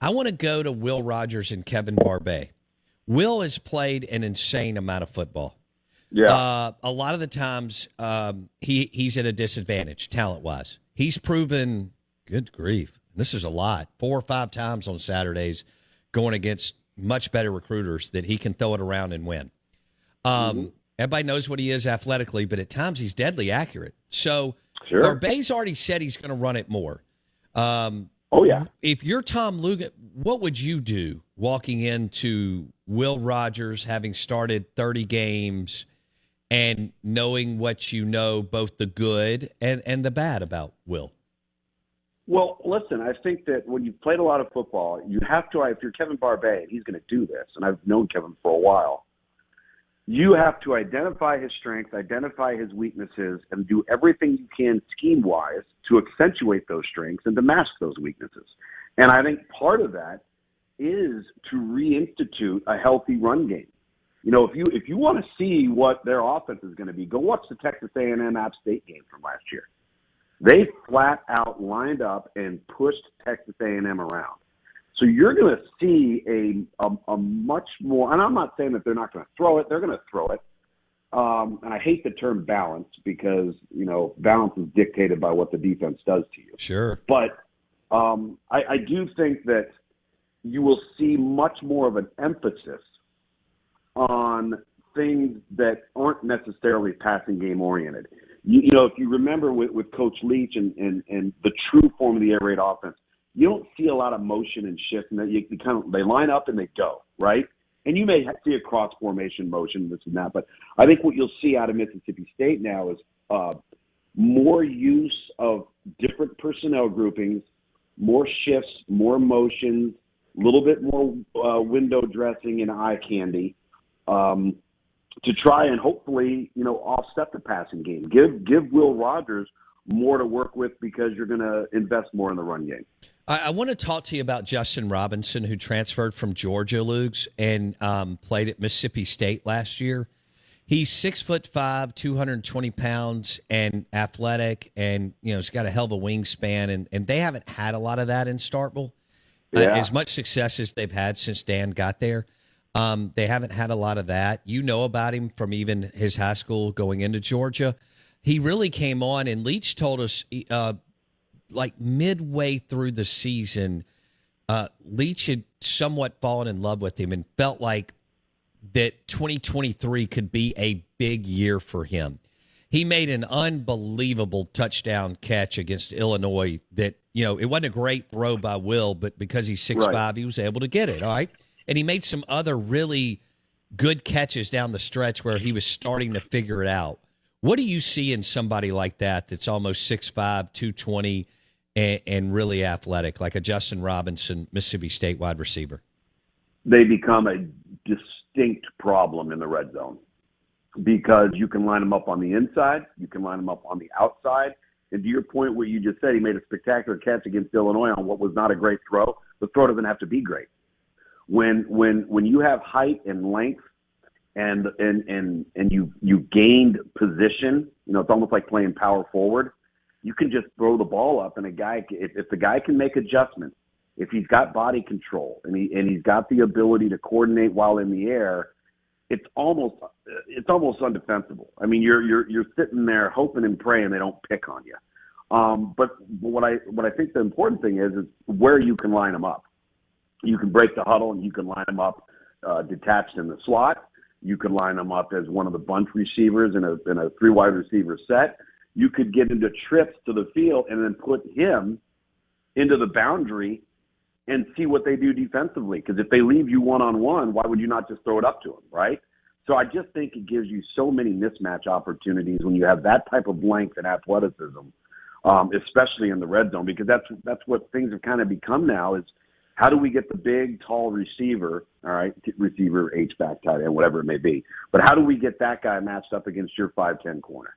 I want to go to Will Rogers and Kevin Barbay. Will has played an insane amount of football. Yeah. Uh, a lot of the times um, he he's at a disadvantage talent wise. He's proven good grief. This is a lot. Four or five times on Saturdays going against much better recruiters that he can throw it around and win. Um, mm-hmm. Everybody knows what he is athletically, but at times he's deadly accurate. So sure. Barbay's already said he's going to run it more. Um, oh yeah. If you're Tom Lugan, what would you do walking into Will Rogers having started 30 games? and knowing what you know, both the good and, and the bad about Will? Well, listen, I think that when you've played a lot of football, you have to, if you're Kevin Barbay, he's going to do this, and I've known Kevin for a while, you have to identify his strengths, identify his weaknesses, and do everything you can scheme wise to accentuate those strengths and to mask those weaknesses. And I think part of that is to reinstitute a healthy run game you know, if you if you want to see what their offense is going to be, go watch the Texas A&M App State game from last year. They flat out lined up and pushed Texas A&M around. So you're going to see a, a a much more. And I'm not saying that they're not going to throw it; they're going to throw it. Um, and I hate the term balance because you know balance is dictated by what the defense does to you. Sure. But um, I, I do think that you will see much more of an emphasis on things that aren't necessarily passing game oriented. You, you know, if you remember with, with Coach Leach and, and, and the true form of the air raid offense, you don't see a lot of motion and shift, and you kind of they line up and they go right. And you may see a cross formation motion, this and that, but I think what you'll see out of Mississippi State now is uh, more use of different personnel groupings, more shifts, more motions, a little bit more uh, window dressing and eye candy um, to try and hopefully, you know, offset the passing game. Give give Will Rogers more to work with because you're going to invest more in the run game. I, I, want to talk to you about Justin Robinson, who transferred from Georgia, Lugs, and um, played at Mississippi State last year. He's six foot five, two hundred twenty pounds, and athletic, and you know he's got a hell of a wingspan, and and they haven't had a lot of that in Starkville. Uh, yeah. Uh, as much success as they've had since Dan got there. Um, they haven't had a lot of that. You know about him from even his high school going into Georgia. He really came on, and Leach told us uh, like midway through the season, uh, Leach had somewhat fallen in love with him and felt like that 2023 could be a big year for him. He made an unbelievable touchdown catch against Illinois that, you know, it wasn't a great throw by Will, but because he's six Right. five, he was able to get it. All right. And he made some other really good catches down the stretch where he was starting to figure it out. What do you see in somebody like that that's almost 6'5, 220, and, and really athletic, like a Justin Robinson, Mississippi State wide receiver? they become a distinct problem in the red zone because you can line them up on the inside, you can line them up on the outside. And to your point, what you just said, he made a spectacular catch against Illinois on what was not a great throw. The throw doesn't have to be great. When when when you have height and length, and and and and you you gained position, you know it's almost like playing power forward. You can just throw the ball up, and a guy if, if the guy can make adjustments, if he's got body control and he and he's got the ability to coordinate while in the air, it's almost it's almost undefensible. I mean, you're you're you're sitting there hoping and praying they don't pick on you. Um, but, what I what I think the important thing is is where you can line them up. You can break the huddle and you can line them up uh, detached in the slot. You can line them up as one of the bunch receivers in a in a three wide receiver set. You could get into trips to the field and then put him into the boundary and see what they do defensively. Because if they leave you one on one, why would you not just throw it up to them, right? So I just think it gives you so many mismatch opportunities when you have that type of length and athleticism, um, especially in the red zone, because that's that's what things have kind of become now. Is how do we get the big, tall receiver, all right, receiver, H back, tight end, whatever it may be, but how do we get that guy matched up against your five ten corner?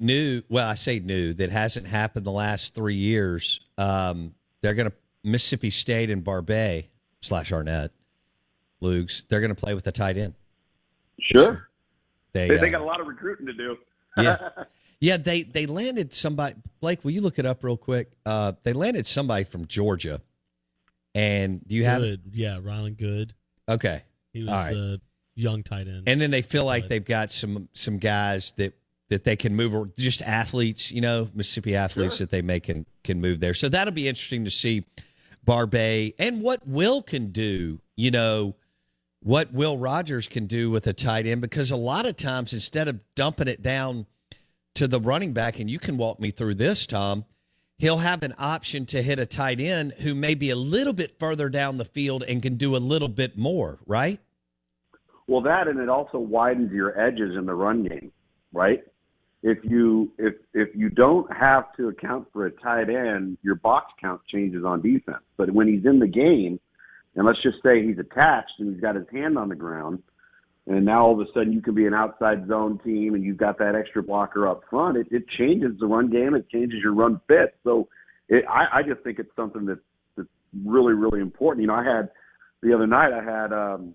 new, well, I say new, that hasn't happened the last three years. Um, they're going to, Mississippi State and Barbay slash Arnett, Lugs, they're going to play with a tight end. Sure. They, They, they uh, got a lot of recruiting to do. yeah. Yeah, they they landed somebody. Blake, will you look it up real quick? Uh, they landed somebody from Georgia, and do you have? Good. Yeah, Rylan Good. Okay, He was All right. a young tight end. and then they feel like they've got some some guys that that they can move, or just athletes, you know, Mississippi athletes Sure. that they make can can move there. So that'll be interesting to see Barbay and what Will can do. You know, what Will Rogers can do with a tight end because a lot of times instead of dumping it down to the running back, and you can walk me through this, Tom. He'll have an option to hit a tight end who may be a little bit further down the field and can do a little bit more, right? Well, that and it also widens your edges in the run game, right? If you if if you don't have to account for a tight end, your box count changes on defense. But when he's in the game, and let's just say he's attached and he's got his hand on the ground, and now all of a sudden you can be an outside zone team and you've got that extra blocker up front, it, it changes the run game, it changes your run fit. So it, I, I just think it's something that's, that's really, really important. You know, I had the other night, I had um,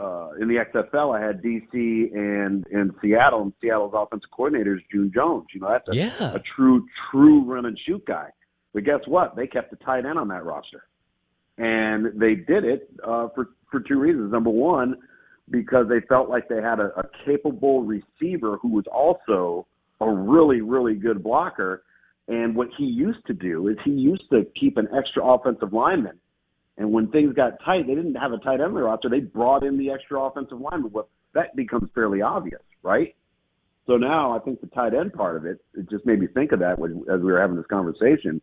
uh, in the XFL, I had DC and and Seattle, and Seattle's offensive coordinator is June Jones. You know, that's a, Yeah. a true, true run and shoot guy. But guess what? They kept the tight end on that roster, and they did it uh, for for two reasons. Number one, because they felt like they had a, a capable receiver who was also a really, really good blocker. And what he used to do is he used to keep an extra offensive lineman. And when things got tight, they didn't have a tight end roster. They brought in the extra offensive lineman. Well, that becomes fairly obvious, right? So now I think the tight end part of it, it just made me think of that when, as we were having this conversation.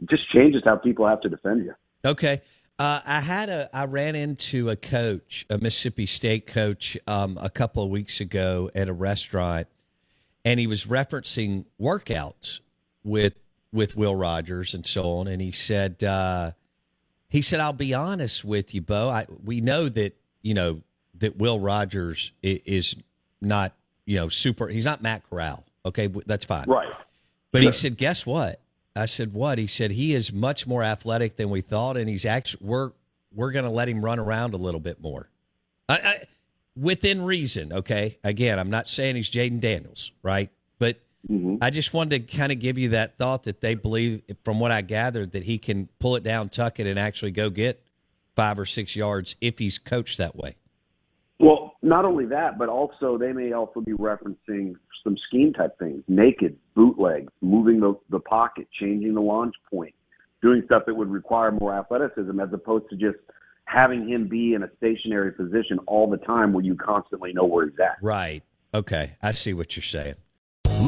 It just changes how people have to defend you. Okay. Uh, I had a I ran into a coach, a Mississippi State coach, um, a couple of weeks ago at a restaurant, and he was referencing workouts with with Will Rogers and so on. And he said, uh, he said, "I'll be honest with you, Bo. I, we know that you know that Will Rogers is, is not you know super. He's not Matt Corral. Okay, that's fine. Right. But Sure. he said, "Guess what?" I said, "What?" He said, "He is much more athletic than we thought, and he's actually we're we're going to let him run around a little bit more, I, I, within reason." Okay. Again, I'm not saying he's Jayden Daniels, right? But I just wanted to kind of give you that thought that they believe, from what I gathered, that he can pull it down, tuck it, and actually go get five or six yards if he's coached that way. Well, not only that, but also they may also be referencing some scheme type things: naked, bootleg, moving the the pocket, changing the launch point, doing stuff that would require more athleticism, as opposed to just having him be in a stationary position all the time where you constantly know where he's at. Right. Okay. I see what you're saying.